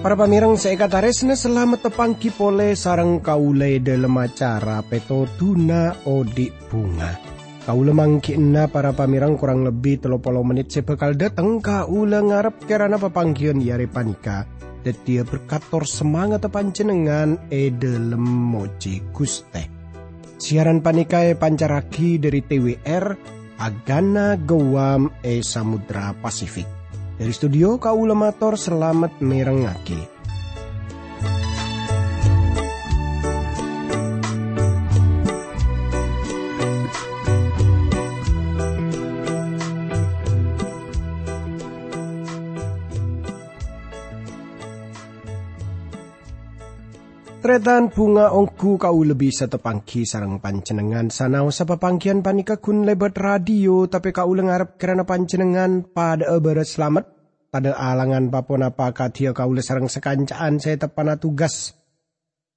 Para pamirang seekataresna selamat tepangki pole sarang kaule dalam acara peto tuna odik bunga. Kaula mangkina para pamirang kurang lebih telopolo menit sebekal datang kaula ngarep kerana pepangkian yare panika. Dia berkator semangat panjenengan e dalam moji guste. Siaran panika e pancaraki dari TWR Agana Gowam e Samudra Pasifik. Dari studio Kaula Mator selamat merengaki. Tretan bunga ongku kau lebih setepangki sarang pancenengan sanau pangkian panika kun lebat radio tapi kau lengarap kerana pancenengan pada eberat selamat pada alangan papon apa katia kau sarang sekancaan saya tepana tugas.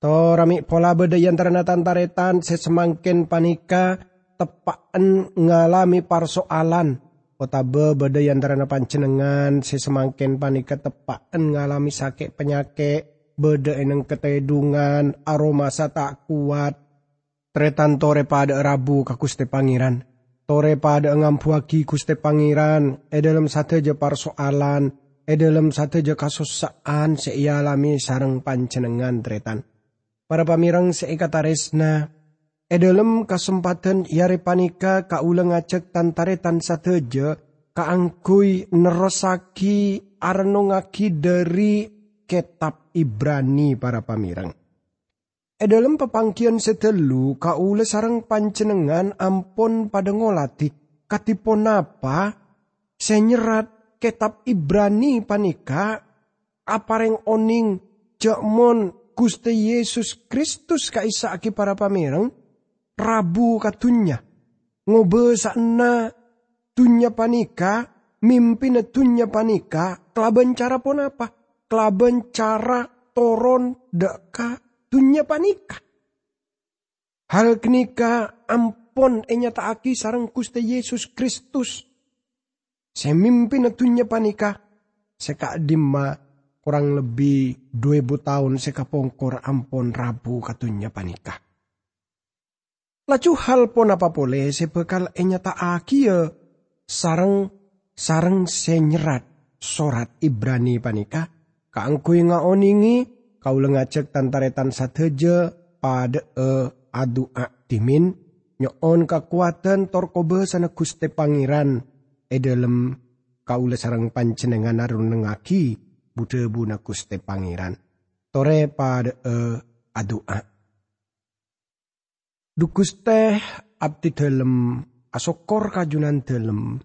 To rami pola beda antara tantaretan saya semangkin panika tepaan ngalami persoalan. Kota beda antara pancenengan saya semangkin panika tepaan ngalami sakit penyakit beda eneng ketedungan aroma sa tak kuat. Tretan tore pada rabu kakuste pangeran Tore pada ngampuaki kuste pangeran, e dalam satu je persoalan, e dalam satu je kasusaan seialami sarang pancenengan tretan. Para pamirang seikataresna, e dalam kesempatan yare panika kaulang ngacek tantaretan satu je, kaangkui nerosaki arnongaki dari kitab Ibrani para pamirang. E dalam pepangkian setelu kaule sarang pancenengan ampon pada ngolati katipon apa? Senyerat kitab Ibrani panika apareng oning jekmon Gusti Yesus Kristus kaisa aki para pamereng Rabu katunya ngobe sana tunya panika mimpi tunya panika kelaban cara pun apa kelaban cara toron deka dunia panika. Hal kenika ampon enya taaki sarang kuste Yesus Kristus. Semimpin dunia panika. Seka dimma kurang lebih dua ribu tahun seka pongkor ampon rabu katunya panika. Lacu hal pon apa boleh sebekal enya taaki ya sarang sarang senyerat sorat Ibrani panika. kaangkui nga oningi kau lengacek tantaretan satheje pada e adu timin nyoon kakuatan torkobe sana kuste pangeran. E edelem kau sarang panjenengan arun nengaki bude buna kuste pangeran. Tore pada e adu Dukuste abdi dalem asokor kajunan dalem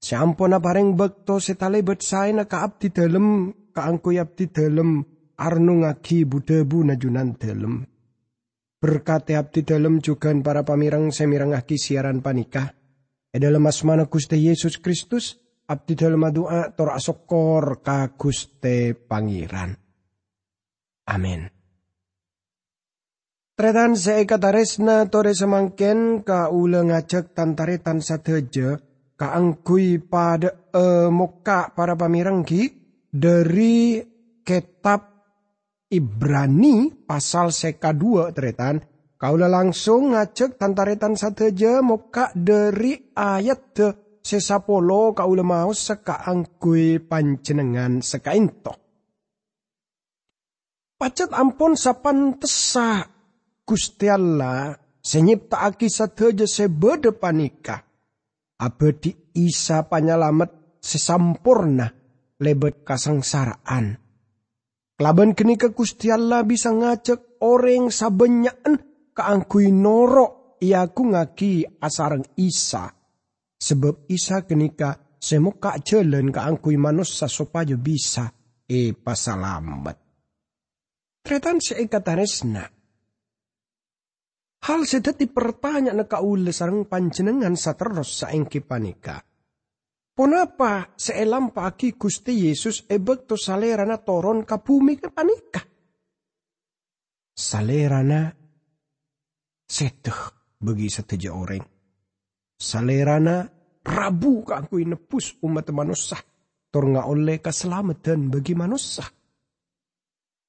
Siampo na bareng bekto setale bet sae na ka abdi dalem abdi dalam arno ngagi budebu najunan dalem. Berkati abdi dalem juga para pamirang semirang ngaki siaran panikah. E dalam asmana Gusti Yesus Kristus, abdi dalem doa tor asokor ka Guste Pangeran. Amin. Tretan seekataresna tore semangken ka ula ngajak tantaretan sateja ka angkui pada e moka para pamirangki dari kitab Ibrani pasal seka dua teretan. Kaulah langsung ngacek tantaretan sateja moka dari ayat sesapolo kaulah mau seka angkui pancenengan seka into. Pacet ampun sapan tesa Gusti Allah senyiptaaki sateja sebede panika. Abadi isa panyalamet sesampurna lebet kasangsaraan Kelaban kini ke Gusti bisa ngajak orang sabenyaan keangkui norok iaku ngaki asarang Isa. Sebab Isa kenika semuka jalan keangkui manusia supaya bisa e pasalambat. Tretan seikataresna. Hal sedeti pertanyaan kaule sarang panjenengan sateros saengki panika. Ponapa seelam pagi Gusti Yesus ebek to salerana toron ka bumi ke panika. salerana seteh bagi seteja orang. Salerana rabu kangkui nepus umat manusia. Tor nga oleh keselamatan bagi manusia.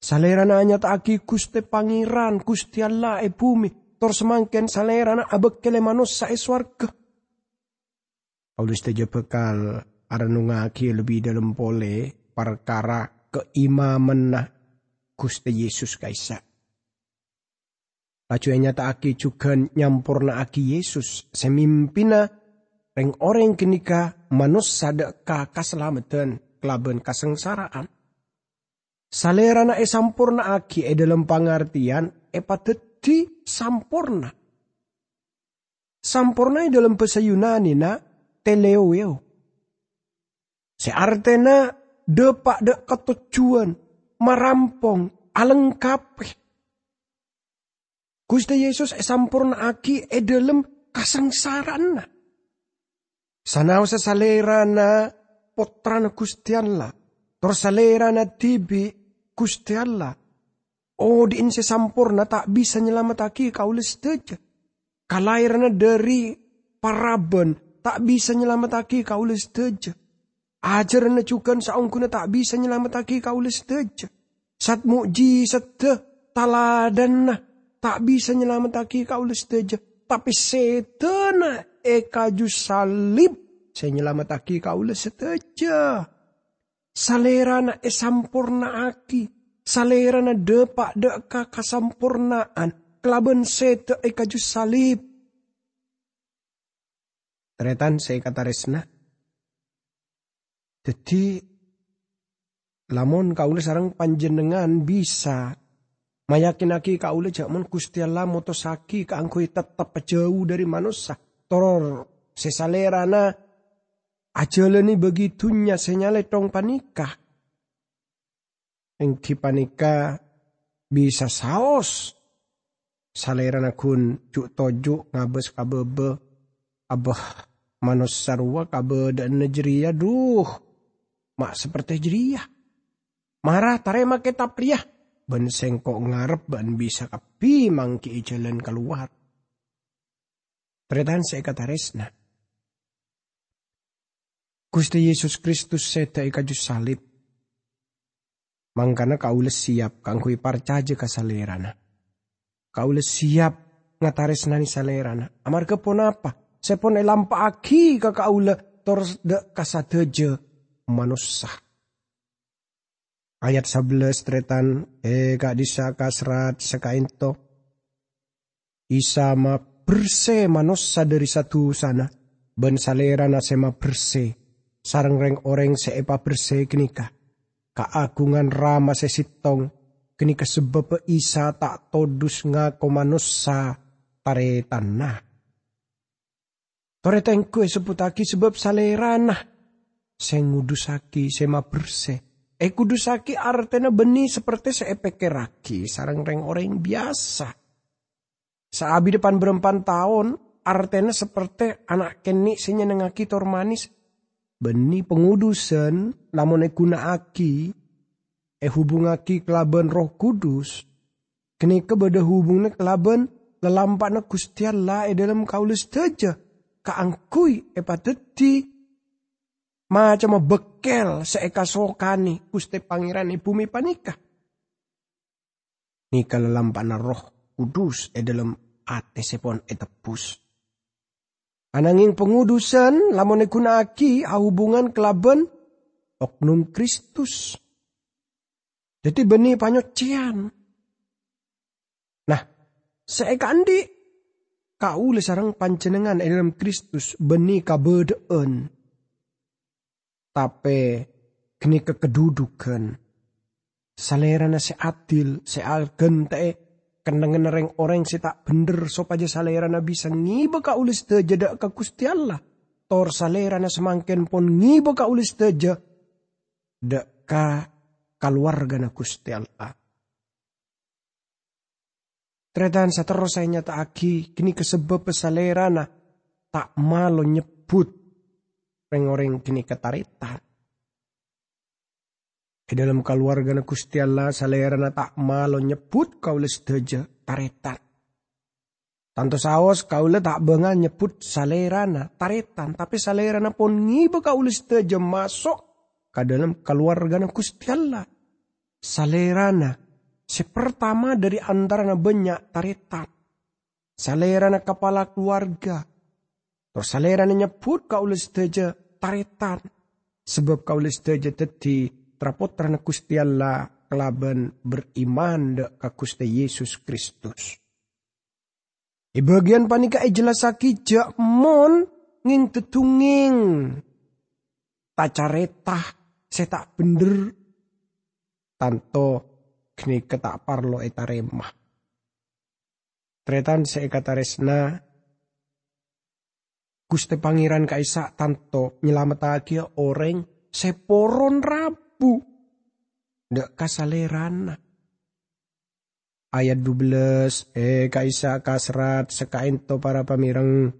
Salerana hanya aki kuste pangeran, kusti Allah e bumi. Tor semangken salerana abek kele manusia e swarga. Paulus teja bekal aranungaki lebih dalam pole perkara keimaman nah Gusti Yesus kaisa. Laju nyata aki juga nyampurna aki Yesus semimpina reng orang kenika manus sadaka keselamatan kelaban kasengsaraan. Salerana e sampurna aki e dalam pengertian e pateti sampurna. Sampurna e dalam bahasa Yunani na teleoeo. Seartena depak de ketujuan, marampong, alengkape. Gusti Yesus sampurna aki e dalam kasengsaraan. Sanau salerana potrana Gusti Allah. Tor salerana tibi Gusti Allah. Oh di inse sampurna tak bisa nyelamataki kaulis teja. Kalairana dari paraben tak bisa nyelamataki kaulis teja. Ajaran cukan saungkuna tak bisa nyelamataki kaulis teja. Sat mukjizat taladan tak bisa nyelamataki kaulis teja. Tapi setena ekaju salib saya nyelamataki kaulis teja. Salerana e sampurna aki. Salerana depak deka kasampurnaan. Kelaban sete ekaju salib Tretan saya kata resna. Jadi lamun kaula sarang panjenengan bisa mayakinaki kaula jaman Gusti Allah motosaki kaangkui tetap jauh dari manusia. Toror sesalerana ajalani begitunya senyale tong panikah. Engki panika bisa saos. Salerana kun cuk tojuk ngabes kabebe abah manus sarwa kabedaan nejeria duh mak seperti jeria marah tarema kita pria ben sengkok ngarep ban bisa kapi mangki jalan keluar Tretan saya kata resna. Gusti Yesus Kristus seta ikaju salib. Mangkana kaules siap kangkui parcaje kasalerana. Kaules siap ngataresnani salerana. Amar kepon apa? Sepon lampa aki ka kaula tor de kasateje manusia. Ayat 11 tretan e kak disa kasrat sekainto. Isa ma berse manusia dari satu sana. Ben salera na sema berse. Sarang reng oreng seepa berse kenika. Kaagungan rama sesitong. Kenika sebab isa tak todus ngako manusia taretan nah Toretengku seputaki sebab salerana. Seng ngudusaki sema berse. E kudusaki artena benih seperti seepekeraki sarang reng orang biasa. Saabi depan berempan tahun artena seperti anak keni senyenengaki tor manis. Benih pengudusan lamun e aki e hubungaki kelaban roh kudus. Kini kebeda hubungnya kelaban lelampakna kustiala e dalam kaulis teja kaangkui epateti macam bekel seeka sokani kuste pangeran bumi panika. Nika lelampana roh kudus e dalam ate sepon etepus. Ananging pengudusan lamun gunaki hubungan kelaban oknum Kristus. Jadi benih panyocian. Nah, seekandi kau sarang pancenengan dalam Kristus beni kabedeen. Tapi kini kekedudukan. Salerana se adil, se algen te kenangan reng orang si tak bener sopaja salerana bisa ngiba ka ulis teja dak ka Gusti Allah. Tor salerana semangken pon ngiba ka ulis teja dak ka keluarga na Gusti Allah. Sa terus saya nyata aki, kini kesebab pesalerana, tak malu nyebut reng-oreng kini ketaritan. E dalam keluarga na Gusti Allah salera na tak malo nyebut kau les deja taretan. Tanto saos kau le tak bengal nyebut salera na taretan. Tapi salera na pun ngiba kau les deja masuk ke dalam keluarga na Gusti Allah. Salera na sepertama dari antara na banyak taretan. Salera na kepala keluarga. Terus salera na nyebut kau les deja taretan. Sebab kau les deja teti trapotra na Gusti Allah kelaban beriman dek ka Gusti Yesus Kristus. Di bagian panika e jelasaki jak mon nging tetunging. Tacaretah setak bener. Tanto kini ketak parlo eta remah. Tretan seekataresna Gusti Pangeran Kaisa tanto nyelametake orang seporon rab bu. Ndak kasaleran. Ayat 12, eh kaisa kasrat sekain to para pamirang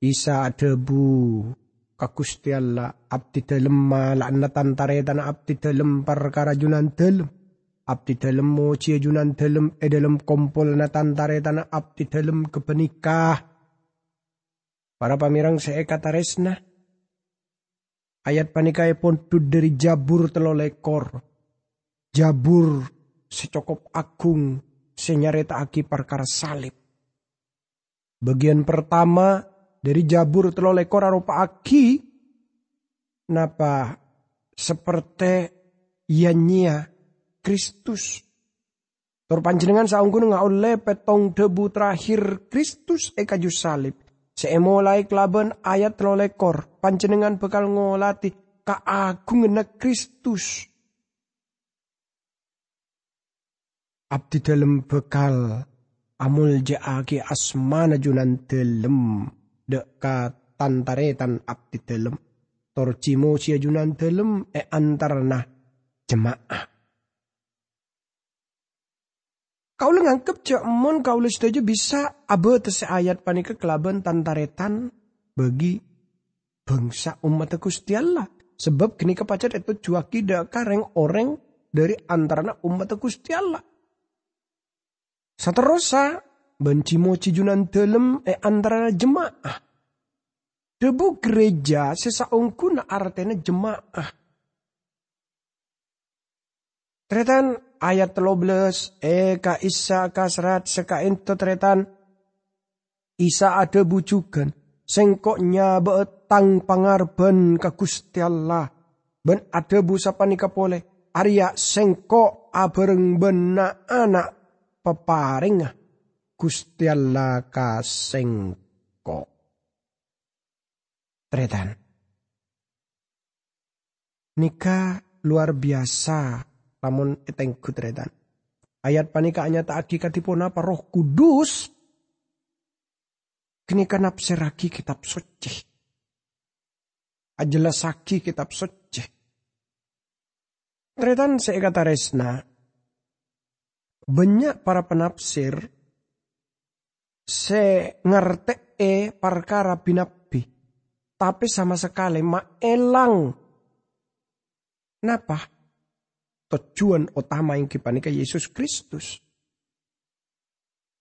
isa debu kakusti Allah abdi dalem malaknatan taretan abdi dalem perkara junan dalem abdi dalem moci junan dalem e dalem kompol natan taretan abdi dalem kebenikah para pamirang seekataresna Ayat panikai pun dari Jabur telolekor. Jabur secokop agung senyareta aki perkara salib. Bagian pertama dari Jabur telolekor arupa aki. Napa seperti ianya Kristus. Tur panjenengan saungkun oleh petong debu terakhir Kristus ekaju salib Seemolai kelaban ayat lekor, panjenengan bekal ngolati keagungan Kristus. Abdi dalam bekal amul jaaki asmana junan dalam deka tantaretan abdi dalam torcimo sia junan dalam e antarna jemaah. Kau nganggep cek kau setuju bisa abe tese ayat panika kelaban tantaretan bagi bangsa umat Gusti Allah. Sebab kini kepacat itu juaki kareng orang dari antarana umat Gusti Allah. Saterosa benci moci junan telem e antara jemaah. Debu gereja sesaungkuna artene jemaah. Tretan ayat 13 eka isa kasrat seka ento tretan. Isa ada bujukan sengkoknya betang pangarben ke Gusti Allah. Ben ada busa panika pole Arya sengkok abereng bena anak peparing Gusti Allah kasengko tretan. Nikah luar biasa lamun eteng kutretan. Ayat panikanya tak katipun apa roh kudus. Kini kanap seraki kitab suci. Ajelasaki kitab suci. Tretan saya kata resna. Banyak para penafsir se ngerte e perkara binabi. Tapi sama sekali ma elang. Napa? Tujuan utama yang kipanika Yesus Kristus.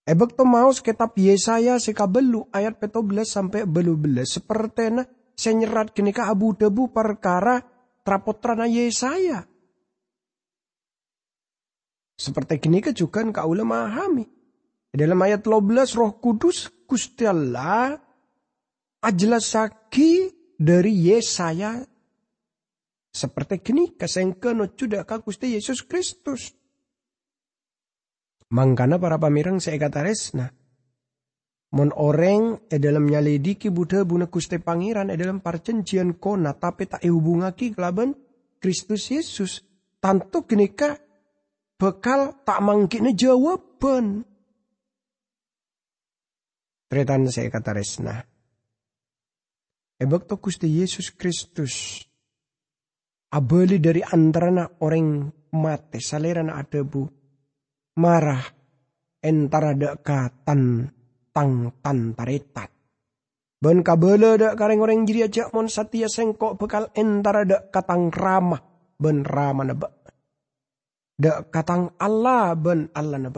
Ebek to maus kitab Yesaya seka belu ayat peto belas sampai belu belas seperti na senyerat kenika abu debu perkara trapotrana Yesaya. Seperti kenika juga kau memahami. Dalam ayat 12 roh kudus Gusti Allah ajelasaki dari Yesaya seperti kini kesengke no cuda ka Gusti Yesus Kristus. Mangkana para pamirang saya kata resna. Mon orang e dalam nyalidiki Buddha buna Gusti Pangeran e dalam perjanjian kona tapi tak hubungaki kelaban Kristus Yesus. Tantu ka bekal tak mangkine jawaban. Tretan saya kata resna. Ebek to Gusti Yesus Kristus abeli dari antara orang mate salerana ada bu marah entara dak katan tang tan taretat Ben kabele dak kareng orang jadi aja mon satia sengkok bekal entara dak katang ramah ben ramah nebe Dek katang Allah ben Allah na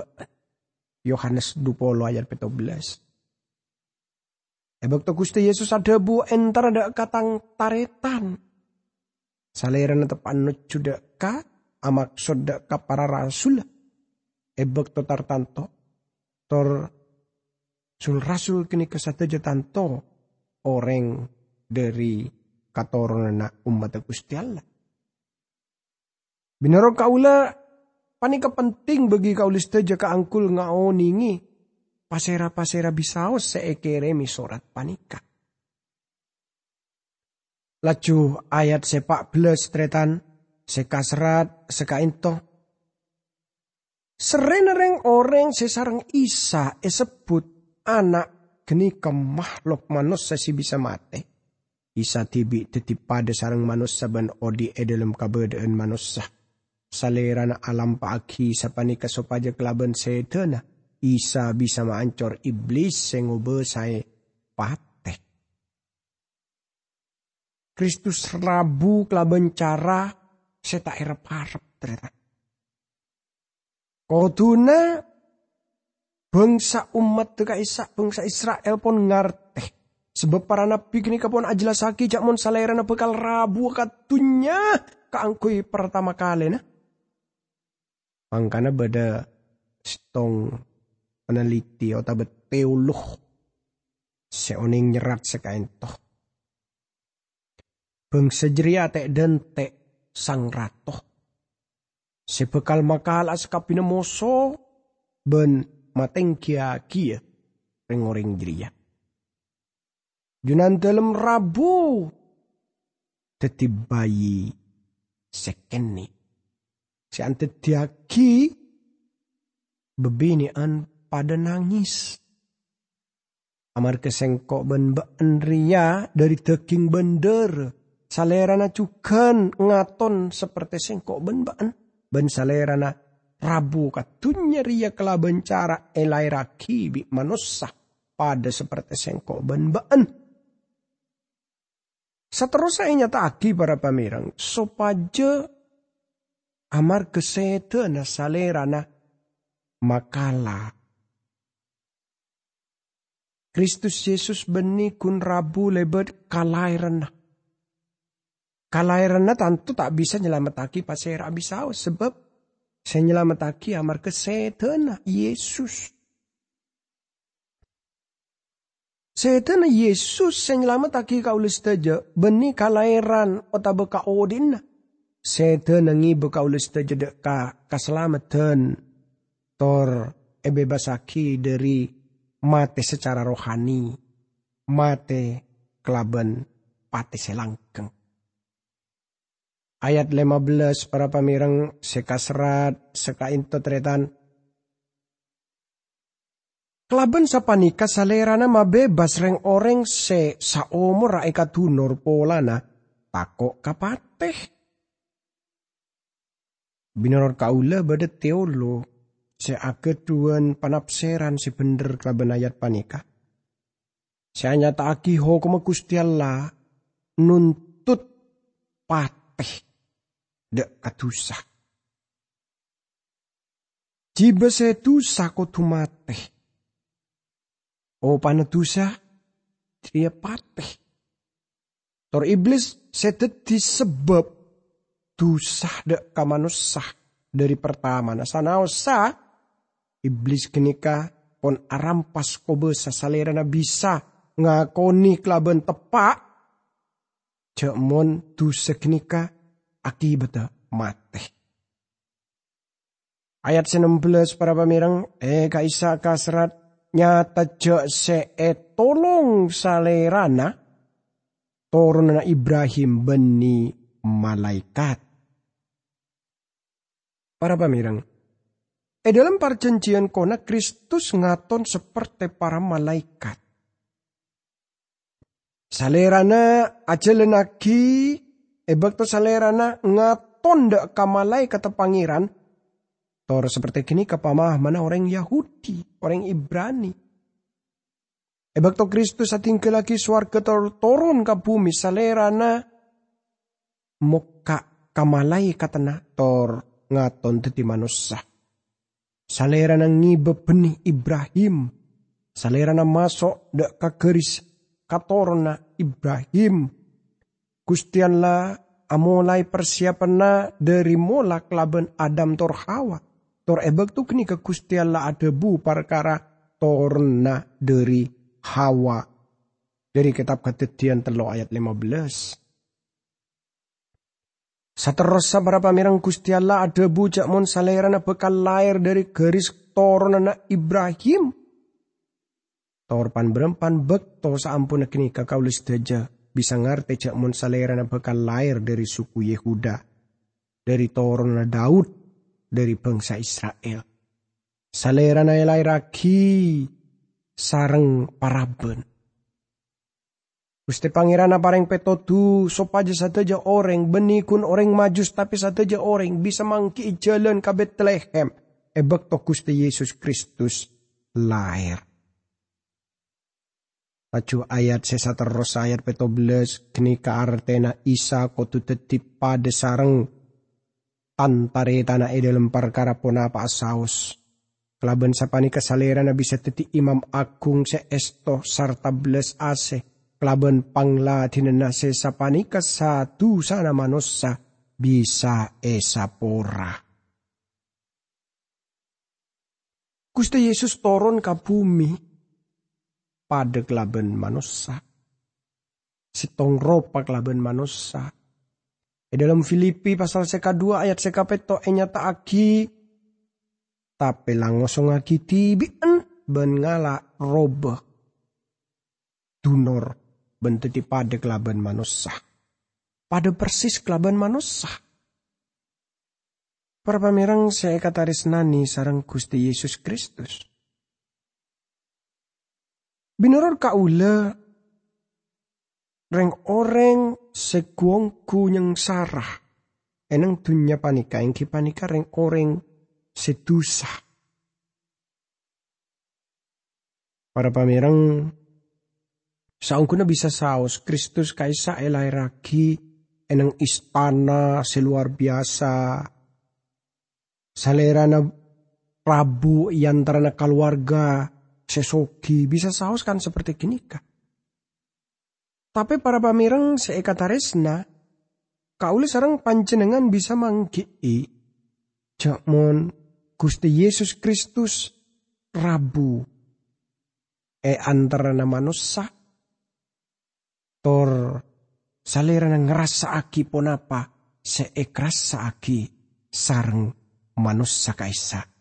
Yohanes 20 ayat 14. Ebek to Gusti Yesus ada bu entar ada katang taretan. Tepan nucu ka amak soda ka para rasul. Ebek to tartanto. Tor sul rasul kini kesatu tanto orang dari katoron umat Gusti Allah. Binarok kaula panika penting bagi kaulis teja angkul ngaoningi pasera-pasera bisaos seekere sorat panika. Laju ayat sepak belas tretan sekasrat sekainto. Serenereng orang sesarang isa esebut anak geni ke makhluk manusia si bisa mati. Isa tibi tetip pada sarang manusia ben odi edelem kabedaan manusia salerana alam paaki sa panika sopaja kelaban setena isa bisa maancor iblis sing say pate. Kristus rabu kelaban cara seta harap-harap ternyata. Koduna bangsa umat teka isa bangsa Israel pun ngarteh. Sebab para nabi kini kapon ajelasaki jak mon salerana bekal rabu katunya kaangkui pertama kali nah. Mangkana bada stong peneliti atau teolog seoning nyerat sekain toh. Bangsa jeria tek dan tek sang ratoh. Sebekal makal askapina moso ben mateng kia kia rengoring jeria. Junan dalam rabu tetibayi sekeni Si antetiaki bebinian pada nangis. Amar kesengkok ben ria dari teking bender. Salerana cukan ngaton seperti sengkok ben baan. Ben salerana rabu katunya ria kelaban cara elai rakibi manusia pada seperti sengkok ben baan. Seterusnya nyata aki para pamirang. Sopaja amar kesete na salera na makala. Kristus Yesus beni kun rabu lebet kalairan na. Kalairan na tentu tak bisa nyelamataki pasera bisa sebab saya nyelamataki amar kesete na Yesus. Setan Yesus saya nyelamataki kaulis teja beni kalairan otabeka odin na Setan nangi bekaulis terjedek ka keselamatan tor ebebasaki dari mate secara rohani, mate kelaban pate selangkeng. Ayat 15 para pamirang sekasrat sekainto tretan. Kelaban sapanika salerana mabebas reng oreng se saomor raika tunor polana tako kapateh Binaror kaula bada teolo se tuan panapseran si bener kelaban ayat panika. Se nyata aki ho kuma Allah nuntut pateh de katusa. Jiba se tusa ko tumateh. O panatusa dia pateh. Tor iblis seteti sebab dusah dek kamanusah dari pertama. Nah sanaosa iblis kenika pon arampas kobe sasalera bisa ngakoni kelaban tepak cemon dosa kenika akibat mate. Ayat 16 para pamirang, eh kaisa kasrat nyata je se e tolong salerana turunan Ibrahim beni malaikat. Para pamirang, e dalam perjanjian kona Kristus ngaton seperti para malaikat. Salerana aja lenaki, e bakto salerana ngaton dak kamalai kata pangeran, tor seperti kini kapamah mana orang Yahudi, orang Ibrani. E bakto Kristus ating lagi suarga tor turun ke bumi salerana muka kamalai katana tor ngaton teti manusia. Salera na ngibe benih Ibrahim. Salera na masuk dek kageris katorna Ibrahim. Gustian la amulai persiapan na dari mola kelaban Adam tor Hawa. Tor ebek tu kini ke ada bu perkara torna dari Hawa. Dari kitab ketetian telo ayat 15. Saterasa para pamirang Gusti Allah ada bujak mon salerana bekal lahir dari garis anak Ibrahim. Torpan berempan bekto saampun kini kakaulis daja bisa ngerti cak mon salerana bekal lahir dari suku Yehuda. Dari torona Daud, dari bangsa Israel. Salerana lahir lagi sarang paraben. Gusti Pangeran pareng petodu sopaja sateja orang benikun orang majus tapi sateja orang bisa mangki jalan ke Bethlehem. Ebek to Gusti Yesus Kristus lahir. Pacu ayat sesa terus ayat belas kini ke artena isa kotu tetip pada sarang antare tanah e dalam perkara apa saus. Kelaban sapani kesaleran bisa teti imam agung se esto sarta belas ase Kelaban pangla tinenase sapanika satu sana manusia bisa esapora. Gusti Yesus turun ke bumi pada kelaban manusia. Sitong ropa kelaban manusia. E dalam Filipi pasal seka dua ayat seka peto enyata aki. Tapi langosong aki tibian ben ngala roba. Dunor bentuti pada kelaban manusia. Pada persis kelaban manusia. Para pamirang saya kataris nani sarang Gusti Yesus Kristus. Binurur kaula reng orang seguongku yang sarah. Enang dunya panika yang panika reng orang sedusa. Para pamirang Saungkuna bisa saus, Kristus kaisa elai ragi, enang istana seluar biasa. Salerana Prabu yantarana keluarga sesoki bisa saus kan seperti kini kah? Tapi para pamirang seekataresna, kauli sarang panjenengan bisa mangkii. Jakmon Gusti Yesus Kristus Rabu. E antara nama manusia tor salera na ngerasa aki ponapa se ekrasa aki sarang manus sa kaisa.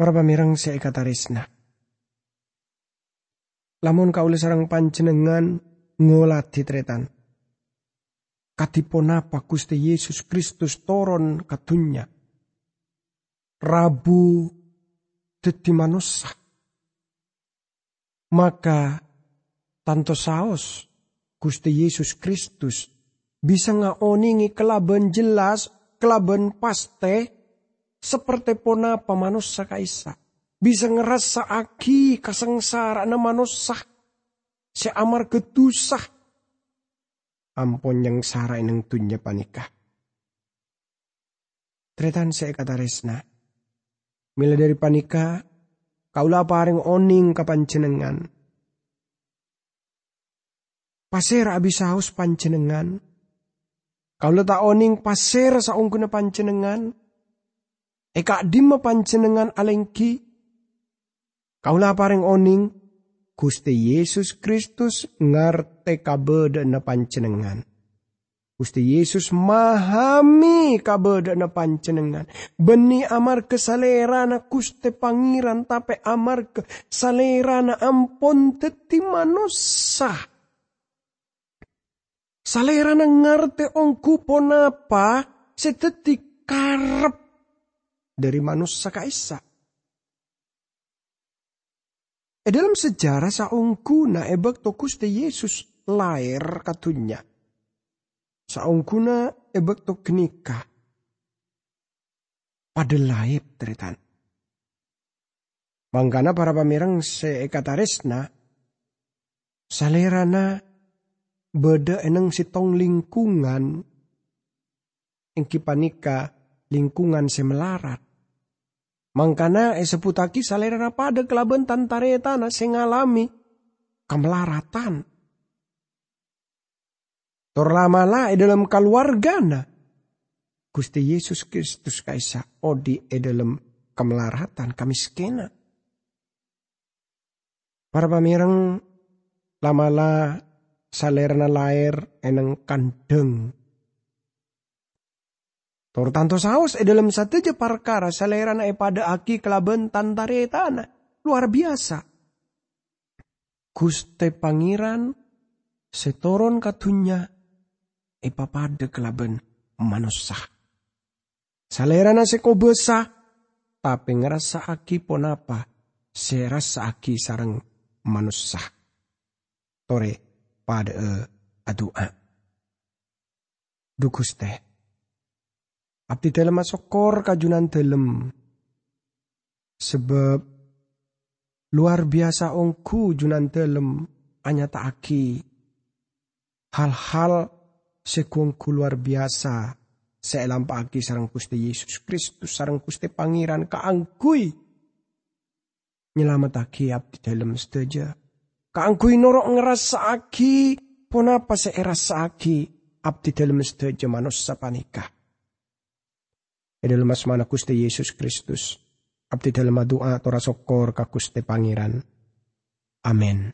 Para pamirang se ekatarisna. Lamun kaule sarang panjenengan ngolati tretan. Katiponapa Gusti Yesus Kristus toron katunya. Rabu deti manusia. Maka tanto saos Gusti Yesus Kristus bisa ngaoningi kelaban jelas, kelaban paste, seperti ponapa manusia kaisa. Bisa ngerasa aki kasengsara na manusia. Seamar ketusah. Ampun yang sara ineng tunya panikah. Tretan saya kata resna. Mila dari panika, kaulah paring oning kapan cenengan pasir abis haus pancenengan. Kalau tak oning pasir saungguna pancenengan. Eka dima pancenengan alengki. Kaulah paring oning. Gusti Yesus Kristus ngarte kabeda na pancenengan. Gusti Yesus mahami kabeda na pancenengan. Beni amar kesalera na kuste pangiran tape amar kesalera na ampon teti manusia Salera na ngarte ong kupon apa setetik karep dari manusia kaisa. E dalam sejarah saungkuna ebek tokus te Yesus lahir katunya. Saungkuna ebek to kenika. Pada laib teritan. Mangkana para pamirang seekataresna. Salerana beda eneng sitong lingkungan engki panika lingkungan semelarat. Mangkana e seputaki salera pada kelaban tantaretana sing ngalami kemelaratan. Torlamala e dalam keluargana. Gusti Yesus Kristus kaisa odi e dalam kemelaratan kemiskinan. Para pamirang lamala salerna lair eneng kandeng Tor tanto saus e dalam satu je perkara selera e pada aki kelaben tantare tanah. Luar biasa. Guste pangeran setoron katunya e papada kelaben manusia. Selera na seko besah tapi ngerasa aki pon apa serasa aki sarang manusia. Tore pada e adua. Dukuste Abdi dalam masokor kajunan dalam. Sebab luar biasa ongku junan dalam anyata aki. Hal-hal sekungku luar biasa. Seelam pagi sarang kusti Yesus Kristus sarang kusti pangeran kaangkui. Nyelamat aki abdi dalam sedaja. Kaangkui norok ngerasa aki. Ponapa seerasa aki abdi dalam sedaja manusia panikah dalam asmana Gusti Yesus Kristus. Abdi dalam doa tora sokor ka Gusti Pangeran. Amin.